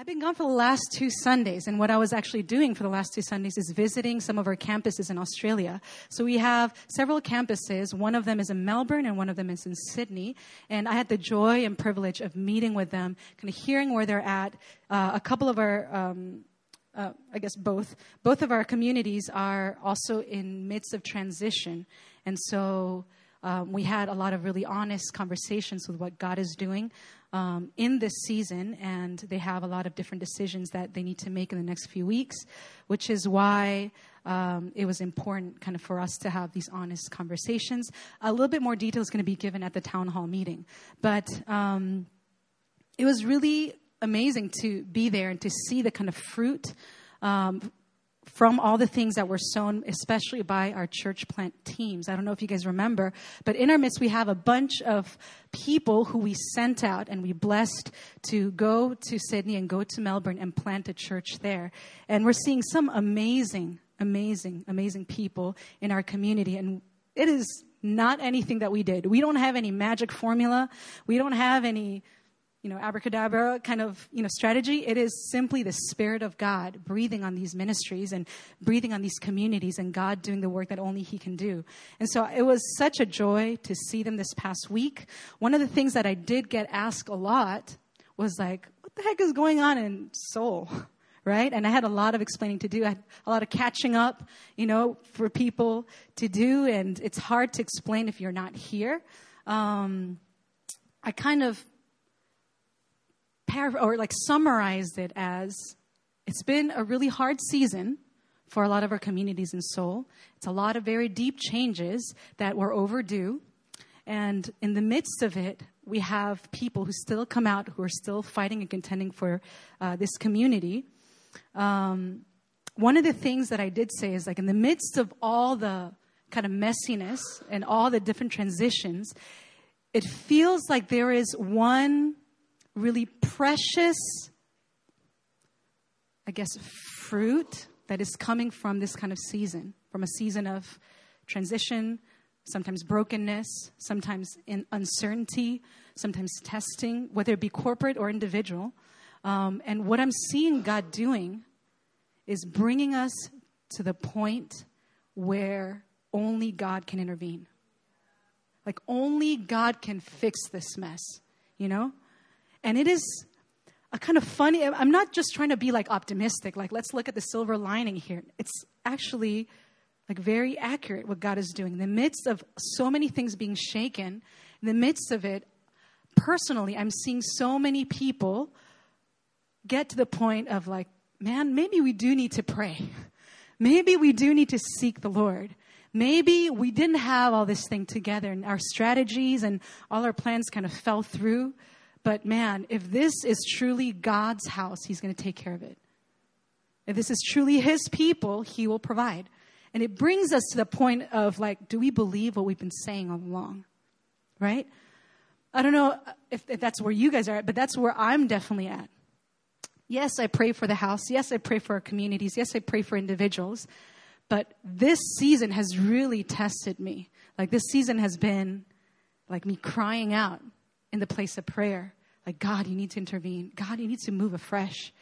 I've been gone for the last two Sundays, and what I was actually doing for the last two Sundays is visiting some of our campuses in Australia. So we have several campuses. One of them is in Melbourne, and one of them is in Sydney. And I had the joy and privilege of meeting with them, kind of hearing where they're at. Uh, a couple of our um, uh, I guess both, both of our communities are also in midst of transition. And so um, we had a lot of really honest conversations with what God is doing um, in this season, and they have a lot of different decisions that they need to make in the next few weeks, which is why um, it was important kind of for us to have these honest conversations. A little bit more detail is going to be given at the town hall meeting, but um, it was really amazing to be there and to see the kind of fruit um, from all the things that were sown, especially by our church plant teams. I don't know if you guys remember, but in our midst, we have a bunch of people who we sent out and we blessed to go to Sydney and go to Melbourne and plant a church there. And we're seeing some amazing, amazing, amazing people in our community. And it is not anything that we did. We don't have any magic formula. We don't have any you know, abracadabra kind of, you know, strategy. It is simply the Spirit of God breathing on these ministries and breathing on these communities and God doing the work that only He can do. And so it was such a joy to see them this past week. One of the things that I did get asked a lot was like, what the heck is going on in Seoul? Right? And I had a lot of explaining to do. I had a lot of catching up, you know, for people to do. And it's hard to explain if you're not here. Um, I kind of or like summarized it as it's been a really hard season for a lot of our communities in Seoul. It's a lot of very deep changes that were overdue. And in the midst of it, we have people who still come out who are still fighting and contending for uh, this community. Um, one of the things that I did say is like in the midst of all the kind of messiness and all the different transitions, it feels like there is one really precious, I guess, fruit that is coming from this kind of season, from a season of transition, sometimes brokenness, sometimes in uncertainty, sometimes testing, whether it be corporate or individual. Um, and what I'm seeing God doing is bringing us to the point where only God can intervene. Like, only God can fix this mess, you know? And it is a kind of funny, I'm not just trying to be like optimistic, like let's look at the silver lining here. It's actually like very accurate what God is doing. In the midst of so many things being shaken, in the midst of it, personally, I'm seeing so many people get to the point of like, man, maybe we do need to pray. Maybe we do need to seek the Lord. Maybe we didn't have all this thing together and our strategies and all our plans kind of fell through. But man, if this is truly God's house, He's going to take care of it. If this is truly His people, He will provide. And it brings us to the point of like, do we believe what we've been saying all along? Right? I don't know if, if that's where you guys are at, but that's where I'm definitely at. Yes, I pray for the house. Yes, I pray for our communities. Yes, I pray for individuals. But this season has really tested me. Like, this season has been like me crying out in the place of prayer. Like, God, you need to intervene. God, you need to move afresh.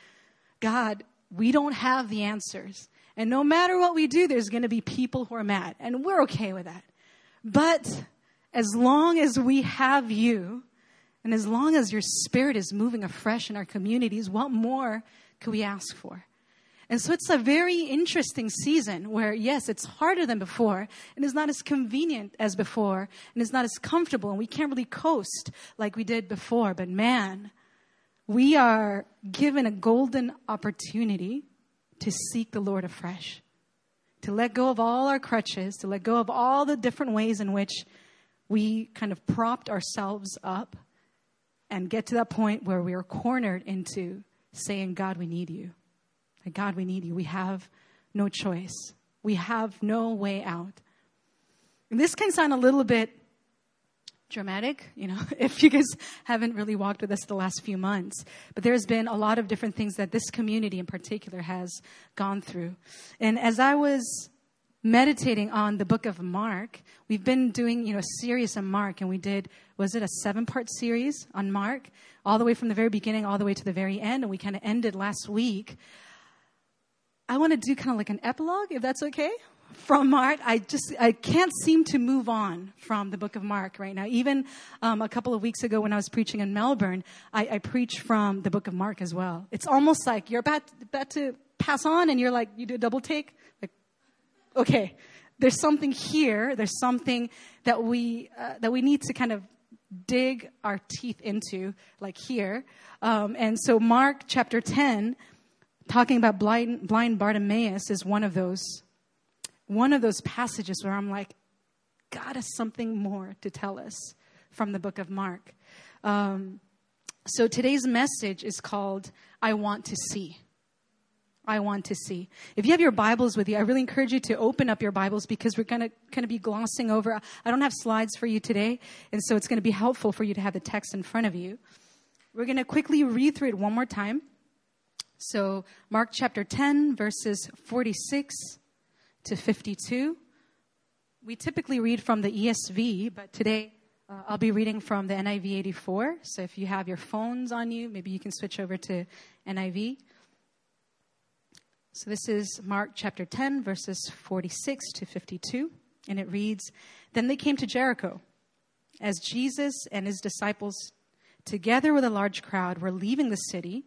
God, we don't have the answers. And no matter what we do, there's going to be people who are mad. And we're okay with that. But as long as we have you, and as long as your spirit is moving afresh in our communities, what more could we ask for? And so it's a very interesting season where, yes, it's harder than before and it's not as convenient as before and it's not as comfortable and we can't really coast like we did before. But man, we are given a golden opportunity to seek the Lord afresh, to let go of all our crutches, to let go of all the different ways in which we kind of propped ourselves up and get to that point where we are cornered into saying, God, we need you. God, we need you. We have no choice. We have no way out. And this can sound a little bit dramatic, you know, if you guys haven't really walked with us the last few months. But there's been a lot of different things that this community in particular has gone through. And as I was meditating on the book of Mark, we've been doing, you know, a series on Mark, and we did was it a seven part series on Mark, all the way from the very beginning, all the way to the very end. And we kind of ended last week. I want to do kind of like an epilogue, if that's okay from Mark. I just I can't seem to move on from the book of Mark right now. Even um, a couple of weeks ago when I was preaching in Melbourne, I, I preached from the book of Mark as well. It's almost like you're about about to pass on, and you're like you do a double take. Like, okay, there's something here. There's something that we uh, that we need to kind of dig our teeth into, like here. Um, and so Mark chapter ten. Talking about blind, blind Bartimaeus is one of those one of those passages where I'm like, God has something more to tell us from the book of Mark. Um, so today's message is called I Want to See. I want to see. If you have your Bibles with you, I really encourage you to open up your Bibles because we're going to kind of be glossing over. I don't have slides for you today, and so it's going to be helpful for you to have the text in front of you. We're going to quickly read through it one more time. So, Mark chapter 10, verses 46 to 52. We typically read from the ESV, but today uh, I'll be reading from the NIV 84. So if you have your phones on you, maybe you can switch over to NIV. So this is Mark chapter 10, verses 46 to 52. And it reads Then they came to Jericho. As Jesus and his disciples, together with a large crowd, were leaving the city,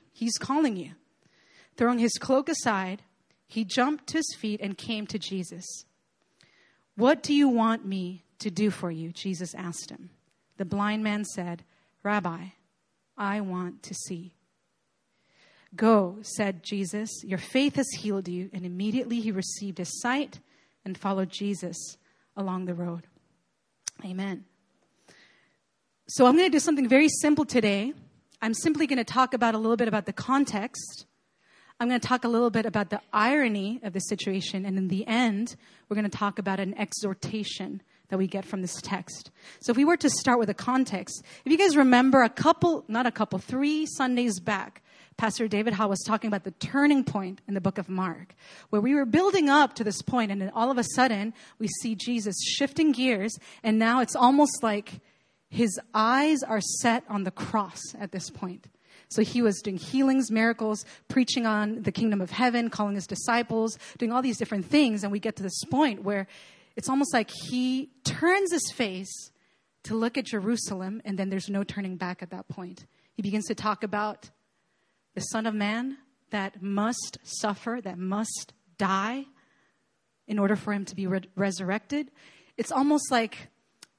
He's calling you. Throwing his cloak aside, he jumped to his feet and came to Jesus. What do you want me to do for you? Jesus asked him. The blind man said, Rabbi, I want to see. Go, said Jesus, your faith has healed you. And immediately he received his sight and followed Jesus along the road. Amen. So I'm going to do something very simple today. I'm simply going to talk about a little bit about the context I'm going to talk a little bit about the irony of the situation, and in the end, we're going to talk about an exhortation that we get from this text. So, if we were to start with a context, if you guys remember a couple, not a couple, three Sundays back, Pastor David Howe was talking about the turning point in the book of Mark, where we were building up to this point, and then all of a sudden, we see Jesus shifting gears, and now it's almost like his eyes are set on the cross at this point. So he was doing healings, miracles, preaching on the kingdom of heaven, calling his disciples, doing all these different things. And we get to this point where it's almost like he turns his face to look at Jerusalem, and then there's no turning back at that point. He begins to talk about the Son of Man that must suffer, that must die in order for him to be re- resurrected. It's almost like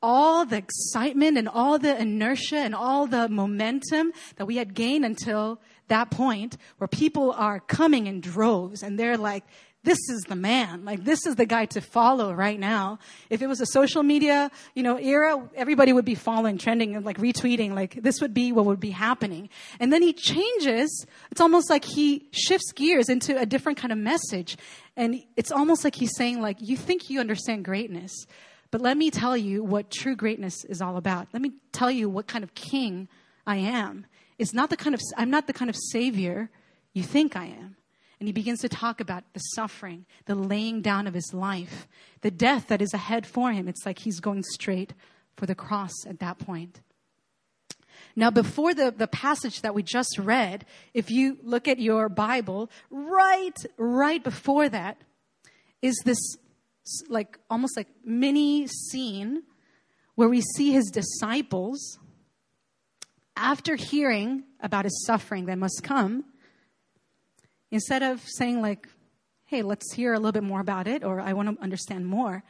all the excitement and all the inertia and all the momentum that we had gained until that point where people are coming in droves and they're like, this is the man. Like, this is the guy to follow right now. If it was a social media, you know, era, everybody would be following, trending, and like retweeting. Like, this would be what would be happening. And then he changes. It's almost like he shifts gears into a different kind of message. And it's almost like he's saying, like, you think you understand greatness, but let me tell you what true greatness is all about. Let me tell you what kind of king I am. It's not the kind of, I'm not the kind of savior you think I am. And he begins to talk about the suffering, the laying down of his life, the death that is ahead for him. It's like he's going straight for the cross at that point. Now, before the, the passage that we just read, if you look at your Bible, right, right before that is this like almost like mini scene where we see his disciples after hearing about his suffering that must come instead of saying like hey let's hear a little bit more about it or i want to understand more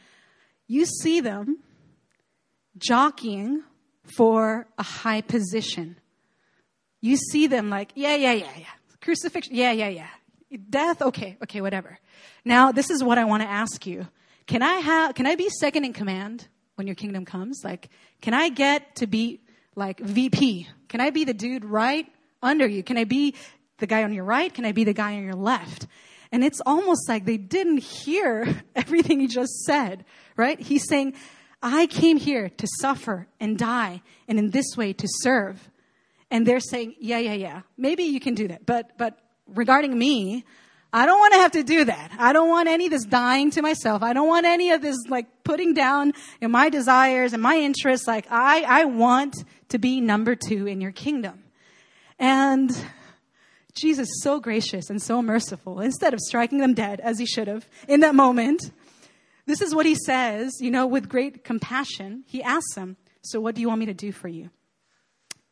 you see them jockeying for a high position. You see them like yeah yeah yeah yeah crucifixion yeah yeah yeah death okay okay whatever. Now this is what i want to ask you can I have, can I be second in command? when your kingdom comes? Like, can I get to be like VP? Can I be the dude right under you? Can I be the guy on your right? Can I be the guy on your left? And it's almost like they didn't hear everything he just said, right? He's saying, I came here to suffer and die, and in this way to serve. And they're saying, yeah, yeah, yeah, maybe you can do that. But, but regarding me, I don't want to have to do that. I don't want any of this dying to myself. I don't want any of this like putting down know, my desires and my interests. Like I, I want to be number two in your kingdom. And Jesus so gracious and so merciful. Instead of striking them dead as he should have in that moment, this is what he says, you know, with great compassion. He asks them, So what do you want me to do for you?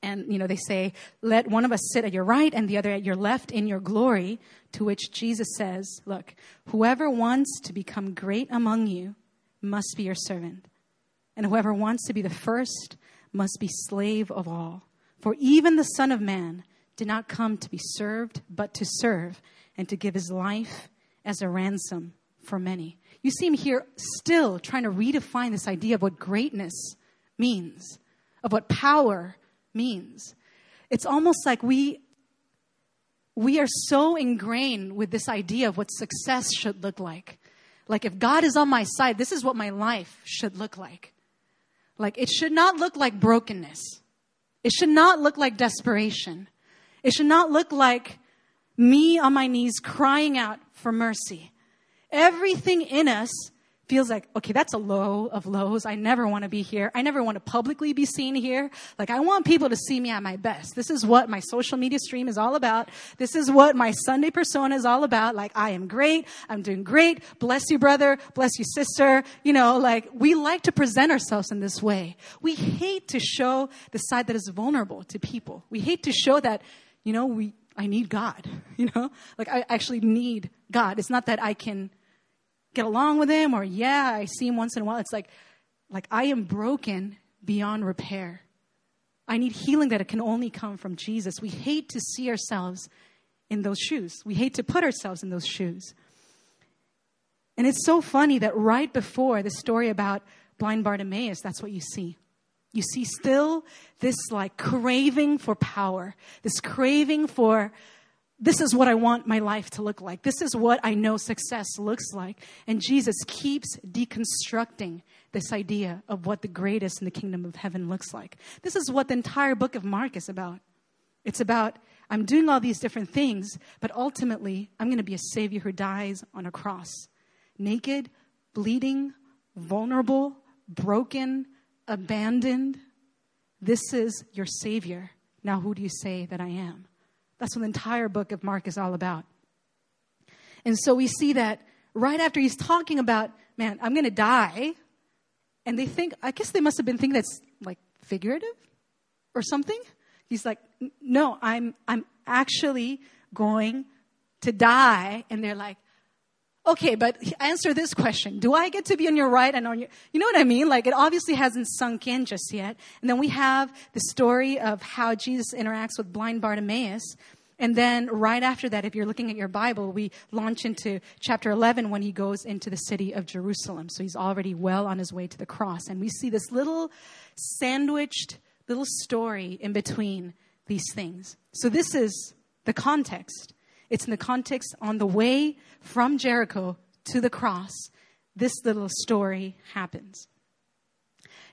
And, you know, they say, Let one of us sit at your right and the other at your left in your glory. To which Jesus says, Look, whoever wants to become great among you must be your servant. And whoever wants to be the first must be slave of all. For even the Son of Man did not come to be served, but to serve and to give his life as a ransom for many. You see him here still trying to redefine this idea of what greatness means, of what power means. It's almost like we we are so ingrained with this idea of what success should look like. Like if God is on my side, this is what my life should look like. Like it should not look like brokenness. It should not look like desperation. It should not look like me on my knees crying out for mercy. Everything in us feels like, okay, that's a low of lows. I never want to be here. I never want to publicly be seen here. Like, I want people to see me at my best. This is what my social media stream is all about. This is what my Sunday persona is all about. Like, I am great. I'm doing great. Bless you, brother. Bless you, sister. You know, like, we like to present ourselves in this way. We hate to show the side that is vulnerable to people. We hate to show that, you know, we, I need God, you know? Like, I actually need God. It's not that I can get along with him or yeah, I see him once in a while. It's like, like I am broken beyond repair. I need healing that it can only come from Jesus. We hate to see ourselves in those shoes. We hate to put ourselves in those shoes. And it's so funny that right before the story about blind Bartimaeus, that's what you see. You see still this like craving for power, this craving for this is what I want my life to look like. This is what I know success looks like. And Jesus keeps deconstructing this idea of what the greatest in the kingdom of heaven looks like. This is what the entire book of Mark is about. It's about, I'm doing all these different things, but ultimately, I'm going to be a savior who dies on a cross. Naked, bleeding, vulnerable, broken, abandoned. This is your savior. Now, who do you say that I am? That's what the entire book of Mark is all about. And so we see that right after he's talking about, man, I'm going to die. And they think, I guess they must have been thinking that's like figurative or something. He's like, no, I'm, I'm actually going to die. And they're like, okay, but answer this question. Do I get to be on your right and on your, you know what I mean? Like it obviously hasn't sunk in just yet. And then we have the story of how Jesus interacts with blind Bartimaeus. And then right after that, if you're looking at your Bible, we launch into chapter 11 when he goes into the city of Jerusalem. So he's already well on his way to the cross. And we see this little sandwiched little story in between these things. So this is the context. It's in the context on the way from Jericho to the cross. This little story happens.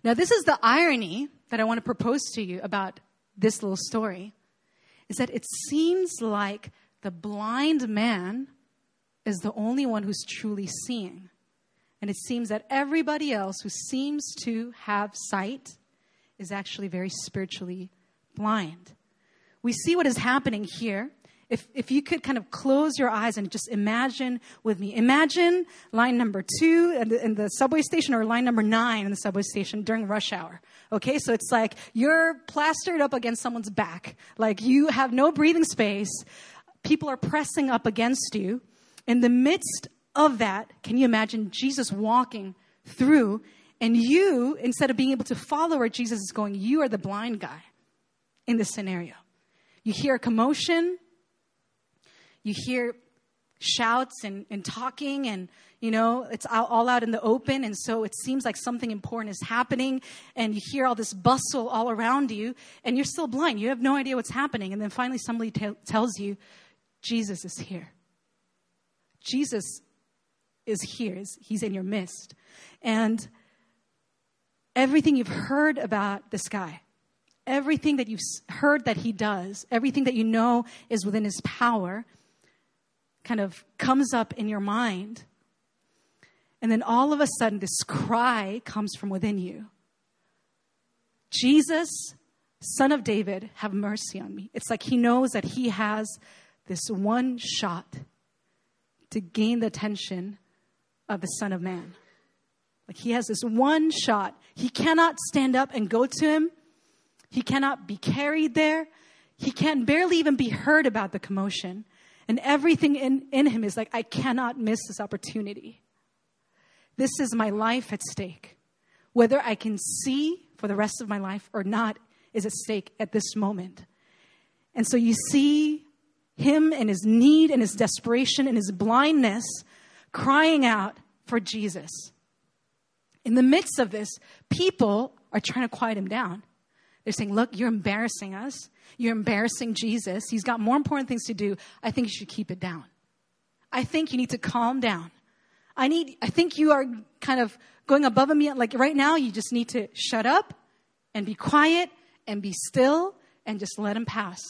Now, this is the irony that I want to propose to you about this little story is that it seems like the blind man is the only one who's truly seeing. And it seems that everybody else who seems to have sight is actually very spiritually blind. We see what is happening here if, if you could kind of close your eyes and just imagine with me. Imagine line number two in the, in the, subway station or line number nine in the subway station during rush hour. Okay, so it's like you're plastered up against someone's back. Like you have no breathing space. People are pressing up against you. In the midst of that, can you imagine Jesus walking through and you, instead of being able to follow where Jesus is going, you are the blind guy in this scenario. You hear a commotion, you hear shouts and, and talking and you know it's all out in the open. And so it seems like something important is happening and you hear all this bustle all around you and you're still blind. You have no idea what's happening. And then finally somebody t- tells you jesus is here. Jesus is here. He's in your midst. And everything you've heard about this guy everything that you've heard that he does everything that you know is within his power kind of comes up in your mind. And then all of a sudden, this cry comes from within you Jesus, son of David, have mercy on me. It's like he knows that he has this one shot to gain the attention of the Son of Man. Like he has this one shot. He cannot stand up and go to him. He cannot be carried there. He can barely even be heard about the commotion. And everything in, in him is like, I cannot miss this opportunity. This is my life at stake. Whether I can see for the rest of my life or not is at stake at this moment. And so you see him and his need and his desperation and his blindness crying out for Jesus. In the midst of this, people are trying to quiet him down. They're saying, Look, you're embarrassing us. You're embarrassing Jesus. He's got more important things to do. I think you should keep it down. I think you need to calm down. I need, I think you are kind of going above and beyond. Like right now, you just need to shut up and be quiet and be still and just let him pass.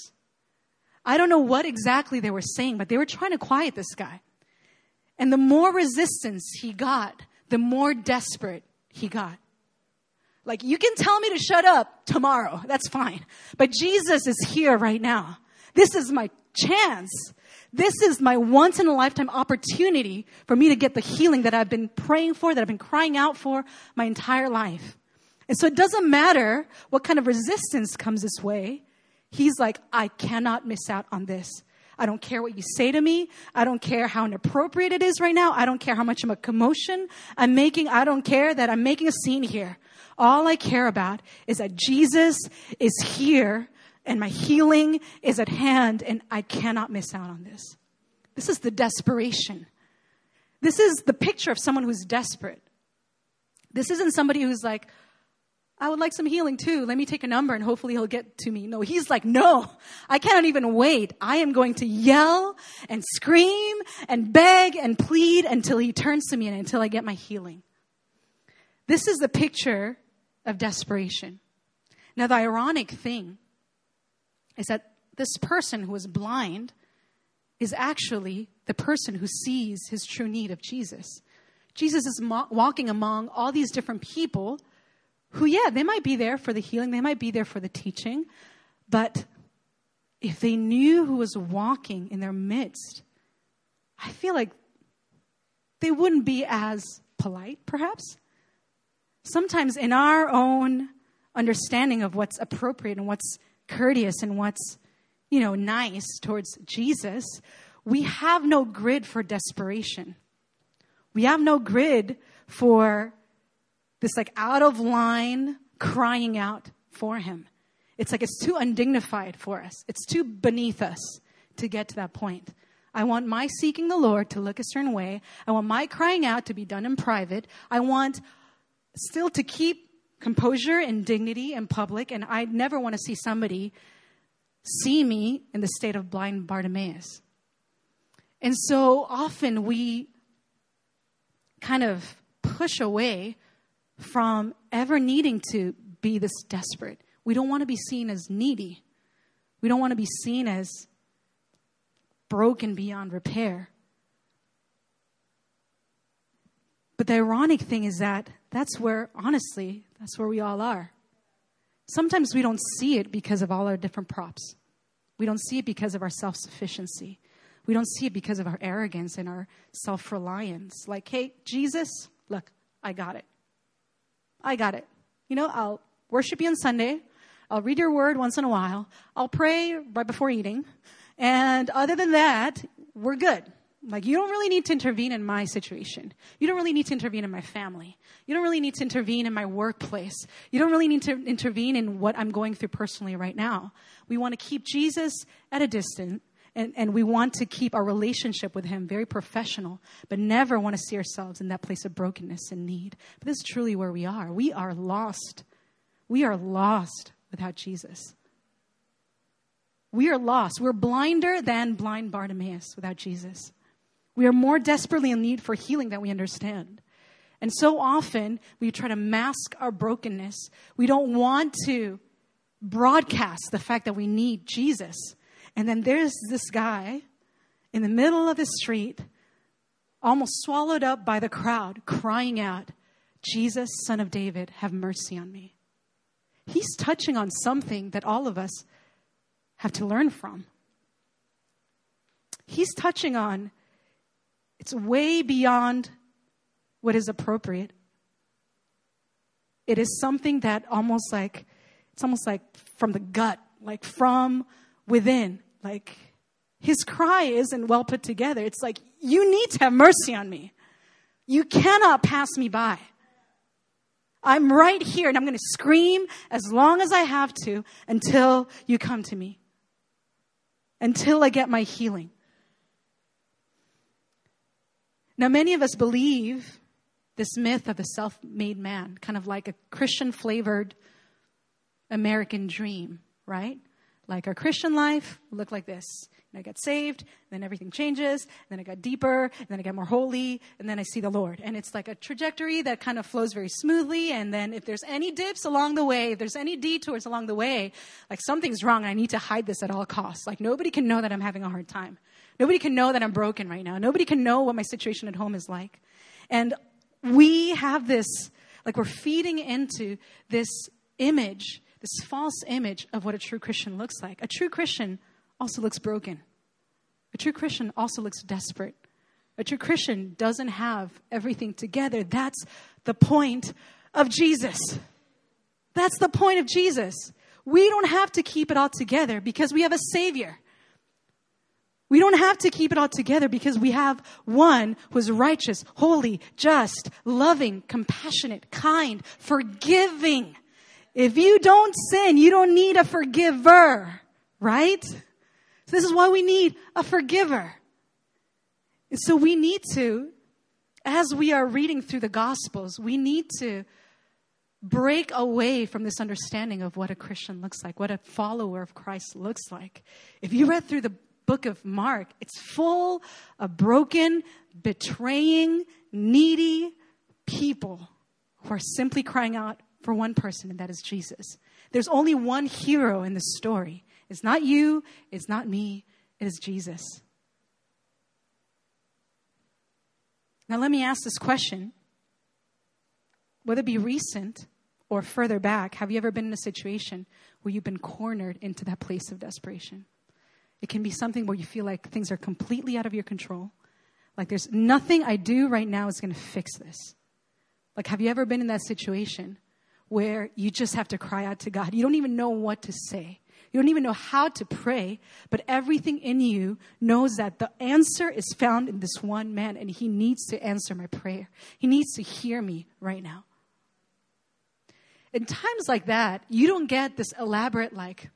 I don't know what exactly they were saying, but they were trying to quiet this guy. And the more resistance he got, the more desperate he got. Like, you can tell me to shut up tomorrow. That's fine. But Jesus is here right now. This is my chance. This is my once in a lifetime opportunity for me to get the healing that I've been praying for, that I've been crying out for my entire life. And so it doesn't matter what kind of resistance comes this way. He's like, I cannot miss out on this. I don't care what you say to me. I don't care how inappropriate it is right now. I don't care how much of a commotion I'm making. I don't care that I'm making a scene here. All I care about is that Jesus is here and my healing is at hand and I cannot miss out on this. This is the desperation. This is the picture of someone who's desperate. This isn't somebody who's like, I would like some healing too. Let me take a number and hopefully he'll get to me. No, he's like, no, I cannot even wait. I am going to yell and scream and beg and plead until he turns to me and until I get my healing. This is the picture of desperation. Now, the ironic thing is that this person who is blind is actually the person who sees his true need of Jesus. Jesus is mo- walking among all these different people who, yeah, they might be there for the healing, they might be there for the teaching, but if they knew who was walking in their midst, I feel like they wouldn't be as polite, perhaps sometimes in our own understanding of what's appropriate and what's courteous and what's, you know, nice towards Jesus, we have no grid for desperation. We have no grid for this like out of line crying out for him. It's like it's too undignified for us. It's too beneath us to get to that point. I want my seeking the Lord to look a certain way. I want my crying out to be done in private. I want still to keep composure and dignity in public, and I never want to see somebody see me in the state of blind Bartimaeus. And so often we kind of push away from ever needing to be this desperate. We don't want to be seen as needy. We don't want to be seen as broken beyond repair. But the ironic thing is that that's where, honestly, that's where we all are. Sometimes we don't see it because of all our different props. We don't see it because of our self sufficiency. We don't see it because of our arrogance and our self reliance. Like, hey, Jesus, look, I got it. I got it. You know, I'll worship you on Sunday. I'll read your word once in a while. I'll pray right before eating. And other than that, we're good. Like, you don't really need to intervene in my situation. You don't really need to intervene in my family. You don't really need to intervene in my workplace. You don't really need to intervene in what I'm going through personally right now. We want to keep Jesus at a distance and, and we want to keep our relationship with Him very professional, but never want to see ourselves in that place of brokenness and need. But this is truly where we are. We are lost. We are lost without Jesus. We are lost. We're blinder than blind Bartimaeus without Jesus. We are more desperately in need for healing than we understand. And so often we try to mask our brokenness. We don't want to broadcast the fact that we need Jesus. And then there's this guy in the middle of the street, almost swallowed up by the crowd, crying out, Jesus, son of David, have mercy on me. He's touching on something that all of us have to learn from. He's touching on it's way beyond what is appropriate. It is something that almost like, it's almost like from the gut, like from within. Like his cry isn't well put together. It's like, you need to have mercy on me. You cannot pass me by. I'm right here and I'm going to scream as long as I have to until you come to me, until I get my healing. Now, many of us believe this myth of the self made man, kind of like a Christian flavored American dream, right? Like our Christian life looked like this. And I got saved, then everything changes, then I got deeper, then I got more holy, and then I see the Lord. And it's like a trajectory that kind of flows very smoothly. And then if there's any dips along the way, if there's any detours along the way, like something's wrong, I need to hide this at all costs. Like nobody can know that I'm having a hard time. Nobody can know that I'm broken right now. Nobody can know what my situation at home is like. And we have this, like we're feeding into this image, this false image of what a true Christian looks like. A true Christian also looks broken. A true Christian also looks desperate. A true Christian doesn't have everything together. That's the point of Jesus. That's the point of Jesus. We don't have to keep it all together because we have a Savior. We don't have to keep it all together because we have one who is righteous, holy, just, loving, compassionate, kind, forgiving. If you don't sin, you don't need a forgiver, right? So this is why we need a forgiver. And so we need to, as we are reading through the Gospels, we need to break away from this understanding of what a Christian looks like, what a follower of Christ looks like. If you read through the book of Mark, it's full of broken, betraying, needy people who are simply crying out for one person, and that is Jesus. There's only one hero in the story. It's not you, it's not me, it is Jesus. Now, let me ask this question. Whether it be recent or further back, have you ever been in a situation where you've been cornered into that place of desperation? It can be something where you feel like things are completely out of your control. Like there's nothing I do right now is going to fix this. Like, have you ever been in that situation where you just have to cry out to God? You don't even know what to say. You don't even know how to pray, but everything in you knows that the answer is found in this one man, and he needs to answer my prayer. He needs to hear me right now. In times like that, you don't get this elaborate, like,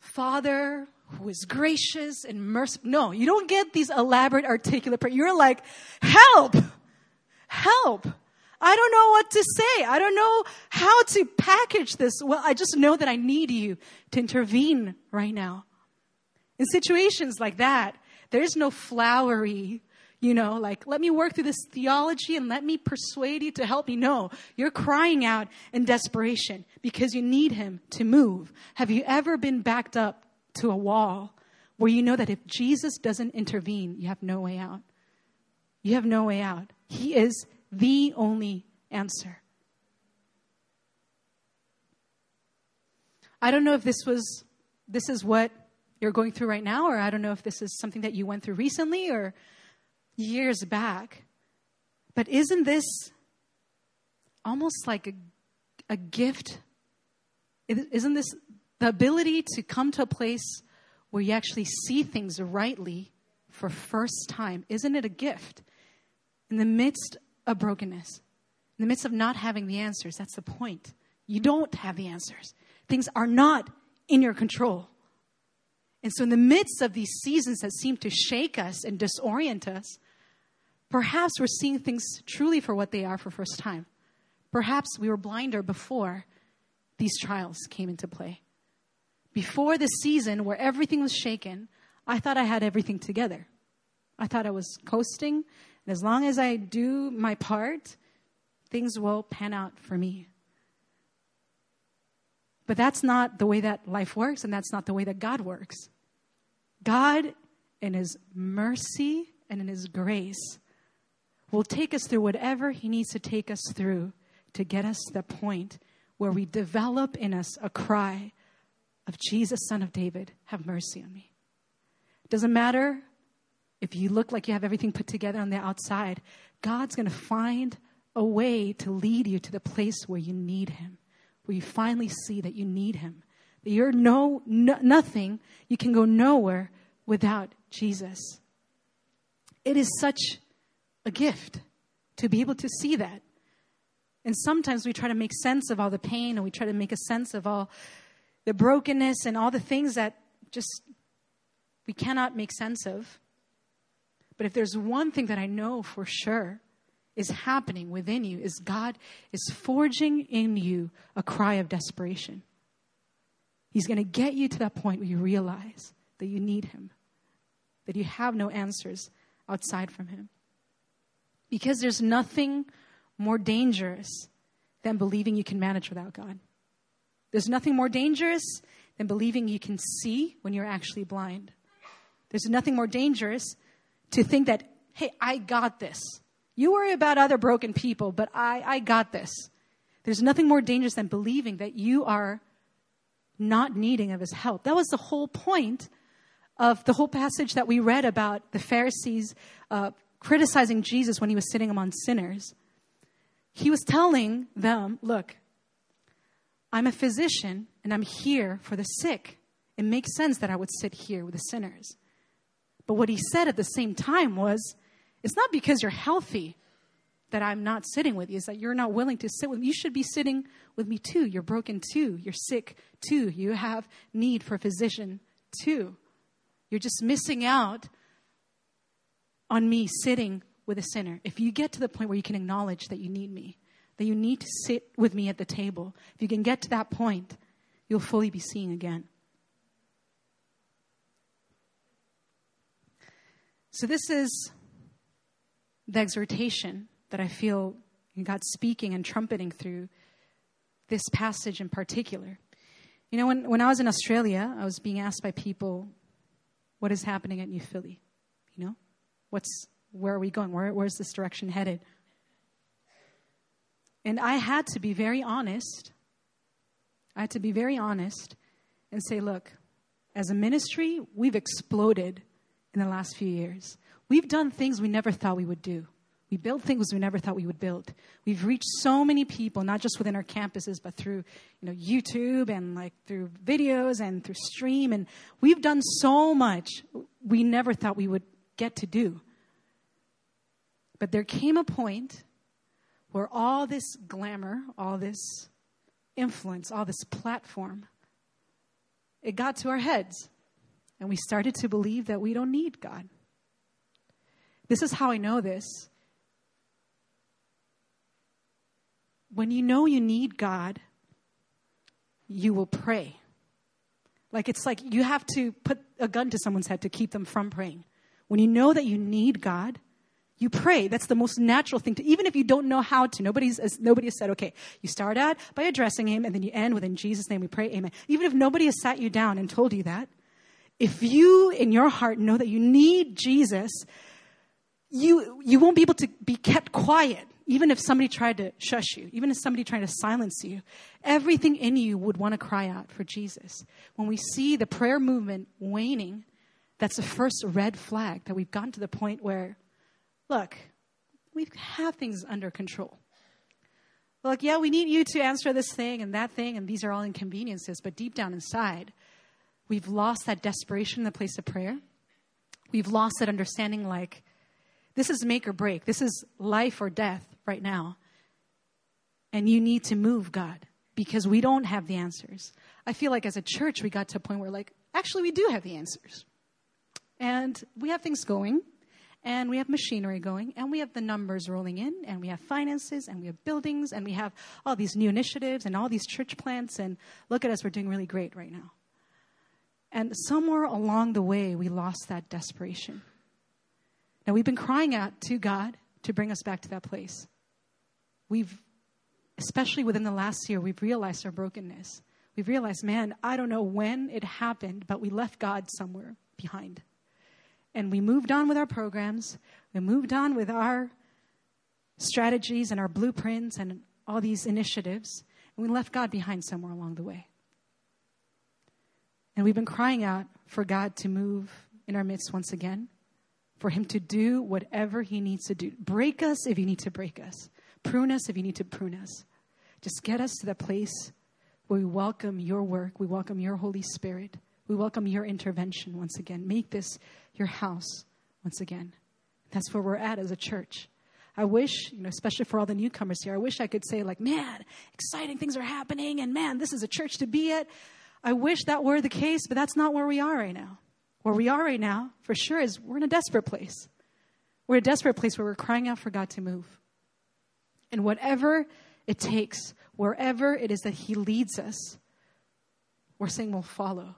Father who is gracious and merciful. No, you don't get these elaborate, articulate prayers. You're like, help, help. I don't know what to say. I don't know how to package this. Well, I just know that I need you to intervene right now. In situations like that, there's no flowery, you know, like, let me work through this theology and let me persuade you to help me. No, you're crying out in desperation because you need him to move. Have you ever been backed up to a wall where you know that if Jesus doesn't intervene, you have no way out. You have no way out. He is the only answer. I don't know if this was this is what you're going through right now or I don't know if this is something that you went through recently or years back. But isn't this almost like a, a gift? Isn't this the ability to come to a place where you actually see things rightly for first time. Isn't it a gift? In the midst of brokenness in the midst of not having the answers that's the point. You don't have the answers. Things are not in your control. And so, in the midst of these seasons that seem to shake us and disorient us, perhaps we're seeing things truly for what they are for first time. Perhaps we were blinder before these trials came into play. Before the season where everything was shaken, I thought I had everything together. I thought I was coasting, and as long as I do my part, things will pan out for me. But that's not the way that life works, and that's not the way that God works. God, in His mercy and in His grace, will take us through whatever He needs to take us through to get us to the point where we develop in us a cry of Jesus, Son of David, have mercy on me. Doesn't matter if you look like you have everything put together on the outside, God's going to find a way to lead you to the place where you need Him, where you finally see that you need Him, that you're no, no nothing, you can go nowhere without Jesus. It is such a gift to be able to see that. And sometimes we try to make sense of all the pain and we try to make a sense of all the brokenness and all the things that just we cannot make sense of. But if there's one thing that I know for sure is happening within you is God is forging in you a cry of desperation. He's going to get you to that point where you realize that you need him, that you have no answers outside from him. Because there's nothing more dangerous than believing you can manage without God. There's nothing more dangerous than believing you can see when you're actually blind. There's nothing more dangerous to think that, hey, I got this. You worry about other broken people, but I, I got this. There's nothing more dangerous than believing that you are not needing of his help. That was the whole point of the whole passage that we read about the Pharisees uh, criticizing Jesus when he was sitting among sinners. He was telling them, look, I'm a physician and I'm here for the sick. It makes sense that I would sit here with the sinners. But what he said at the same time was, it's not because you're healthy that I'm not sitting with you, it's that you're not willing to sit with me. You should be sitting with me too. You're broken too. You're sick too. You have need for a physician too. You're just missing out on me sitting with a sinner. If you get to the point where you can acknowledge that you need me, that you need to sit with me at the table, if you can get to that point, you'll fully be seeing again. So, this is the exhortation that I feel God speaking and trumpeting through this passage in particular. You know, when, when I was in Australia, I was being asked by people, what is happening at New Philly? You know, what's, where are we going? Where, where's this direction headed? And I had to be very honest. I had to be very honest and say, look, as a ministry, we've exploded in the last few years. We've done things we never thought we would do. We built things we never thought we would build. We've reached so many people, not just within our campuses, but through you know YouTube and like through videos and through stream. And we've done so much we never thought we would get to do. But there came a point where all this glamour, all this influence, all this platform, it got to our heads. And we started to believe that we don't need God. This is how I know this. When you know you need God, you will pray. Like it's like you have to put a gun to someone's head to keep them from praying. When you know that you need God, you pray. That's the most natural thing to, even if you don't know how to. Nobody's, nobody has said, okay, you start out by addressing Him and then you end with, in Jesus' name we pray, amen. Even if nobody has sat you down and told you that, if you in your heart know that you need Jesus, you, you won't be able to be kept quiet, even if somebody tried to shush you, even if somebody tried to silence you. Everything in you would want to cry out for Jesus. When we see the prayer movement waning, that's the first red flag that we've gotten to the point where, look, we have things under control. Look, yeah, we need you to answer this thing and that thing, and these are all inconveniences, but deep down inside, We've lost that desperation in the place of prayer. We've lost that understanding like, this is make or break. This is life or death right now. And you need to move, God, because we don't have the answers. I feel like as a church, we got to a point where, like, actually, we do have the answers. And we have things going, and we have machinery going, and we have the numbers rolling in, and we have finances, and we have buildings, and we have all these new initiatives and all these church plants. And look at us, we're doing really great right now. And somewhere along the way, we lost that desperation. Now, we've been crying out to God to bring us back to that place. We've, especially within the last year, we've realized our brokenness. We've realized, man, I don't know when it happened, but we left God somewhere behind. And we moved on with our programs, we moved on with our strategies and our blueprints and all these initiatives, and we left God behind somewhere along the way. And we've been crying out for God to move in our midst once again, for Him to do whatever He needs to do. Break us if you need to break us, prune us if you need to prune us. Just get us to the place where we welcome your work, we welcome your Holy Spirit, we welcome your intervention once again. Make this your house once again. That's where we're at as a church. I wish, you know, especially for all the newcomers here, I wish I could say, like, man, exciting things are happening, and man, this is a church to be at. I wish that were the case, but that's not where we are right now. Where we are right now, for sure, is we're in a desperate place. We're a desperate place where we're crying out for God to move. And whatever it takes, wherever it is that He leads us, we're saying we'll follow.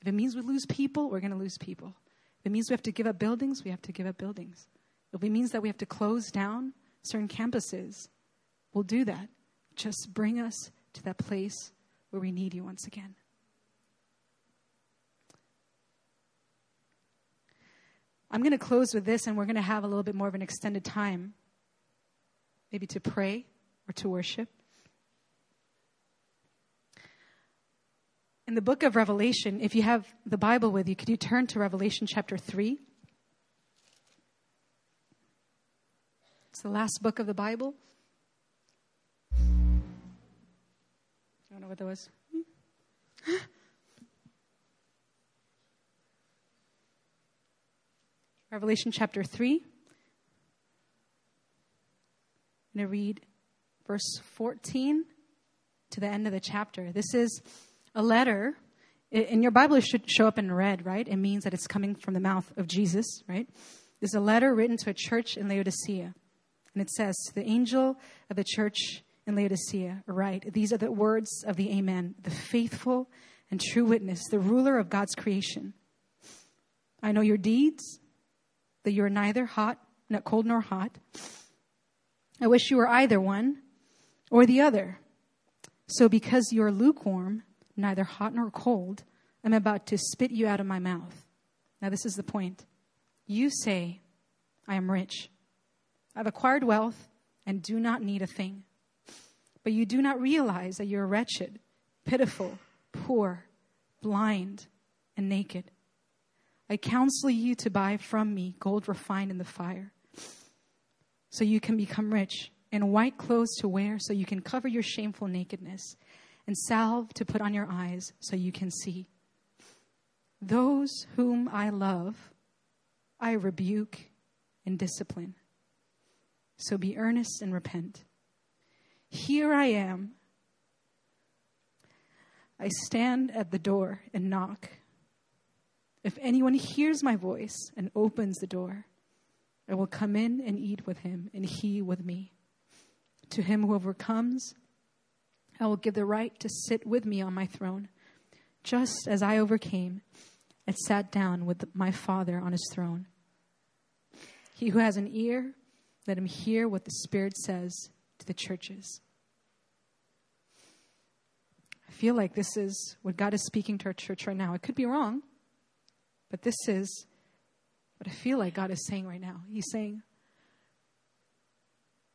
If it means we lose people, we're going to lose people. It means we have to give up buildings, we have to give up buildings. If it means that we have to close down certain campuses, we'll do that. Just bring us to that place where we need you once again. I'm going to close with this, and we're going to have a little bit more of an extended time, maybe to pray or to worship. In the book of Revelation, if you have the Bible with you, could you turn to Revelation chapter 3? It's the last book of the Bible. I don't know what that was. Revelation chapter 3. I'm going to read verse 14 to the end of the chapter. This is a letter. In your Bible, it should show up in red, right? It means that it's coming from the mouth of Jesus, right? There's a letter written to a church in Laodicea. And it says, To the angel of the church in Laodicea, write, These are the words of the Amen, the faithful and true witness, the ruler of God's creation. I know your deeds that you are neither hot, not cold nor hot. I wish you were either one or the other. So because you are lukewarm, neither hot nor cold, I'm about to spit you out of my mouth. Now, this is the point. You say, I am rich. I've acquired wealth and do not need a thing. But you do not realize that you're wretched, pitiful, poor, blind, and naked. I counsel you to buy from me gold refined in the fire, so you can become rich, and white clothes to wear, so you can cover your shameful nakedness, and salve to put on your eyes, so you can see. Those whom I love, I rebuke and discipline. So be earnest and repent. Here I am. I stand at the door and knock. If anyone hears my voice and opens the door, I will come in and eat with him, and he with me. To him who overcomes, I will give the right to sit with me on my throne, just as I overcame and sat down with my Father on his throne. He who has an ear, let him hear what the Spirit says to the churches. I feel like this is what God is speaking to our church right now. I could be wrong. But this is what I feel like God is saying right now. He's saying,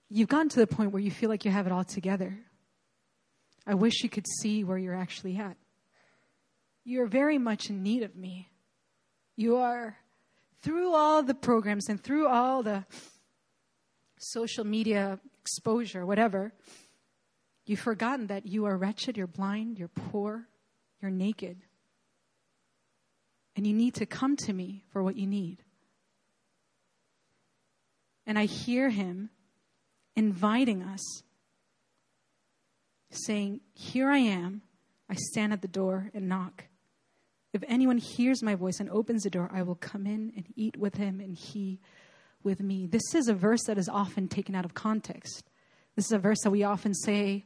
You've gotten to the point where you feel like you have it all together. I wish you could see where you're actually at. You're very much in need of me. You are, through all the programs and through all the social media exposure, whatever, you've forgotten that you are wretched, you're blind, you're poor, you're naked. And you need to come to me for what you need. And I hear him inviting us, saying, Here I am. I stand at the door and knock. If anyone hears my voice and opens the door, I will come in and eat with him and he with me. This is a verse that is often taken out of context. This is a verse that we often say,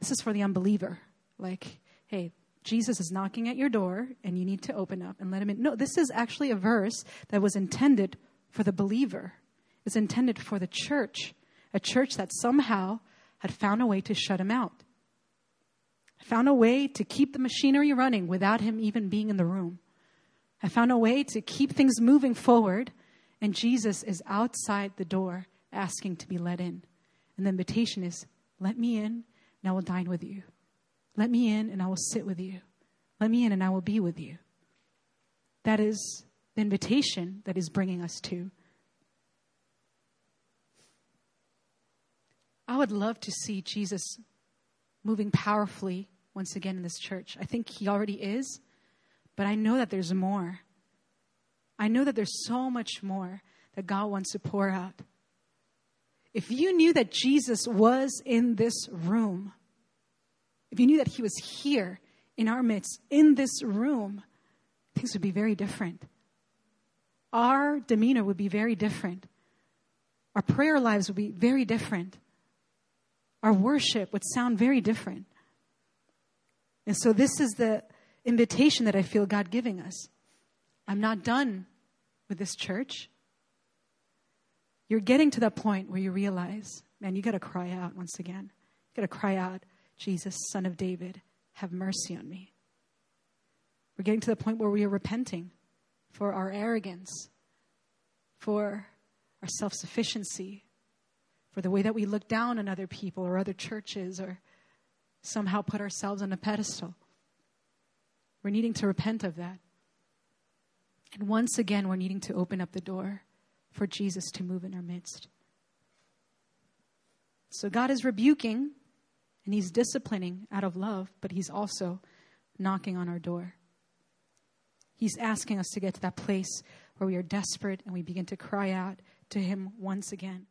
this is for the unbeliever. Like, hey, Jesus is knocking at your door and you need to open up and let him in. No, this is actually a verse that was intended for the believer. It's intended for the church, a church that somehow had found a way to shut him out, found a way to keep the machinery running without him even being in the room. I found a way to keep things moving forward, and Jesus is outside the door asking to be let in. And the invitation is, Let me in, and I will dine with you. Let me in, and I will sit with you. Let me in, and I will be with you. That is the invitation that is bringing us to. I would love to see Jesus moving powerfully once again in this church. I think he already is, but I know that there's more. I know that there's so much more that God wants to pour out. If you knew that Jesus was in this room, if you knew that he was here in our midst, in this room, things would be very different. Our demeanor would be very different. Our prayer lives would be very different. Our worship would sound very different. And so, this is the invitation that I feel God giving us. I'm not done with this church. You're getting to that point where you realize, man, you got to cry out once again. You got to cry out, Jesus, Son of David, have mercy on me. We're getting to the point where we are repenting for our arrogance, for our self sufficiency, for the way that we look down on other people or other churches or somehow put ourselves on a pedestal. We're needing to repent of that. And once again, we're needing to open up the door for Jesus to move in our midst. So God is rebuking and He's disciplining out of love, but He's also knocking on our door. He's asking us to get to that place where we are desperate and we begin to cry out to Him once again.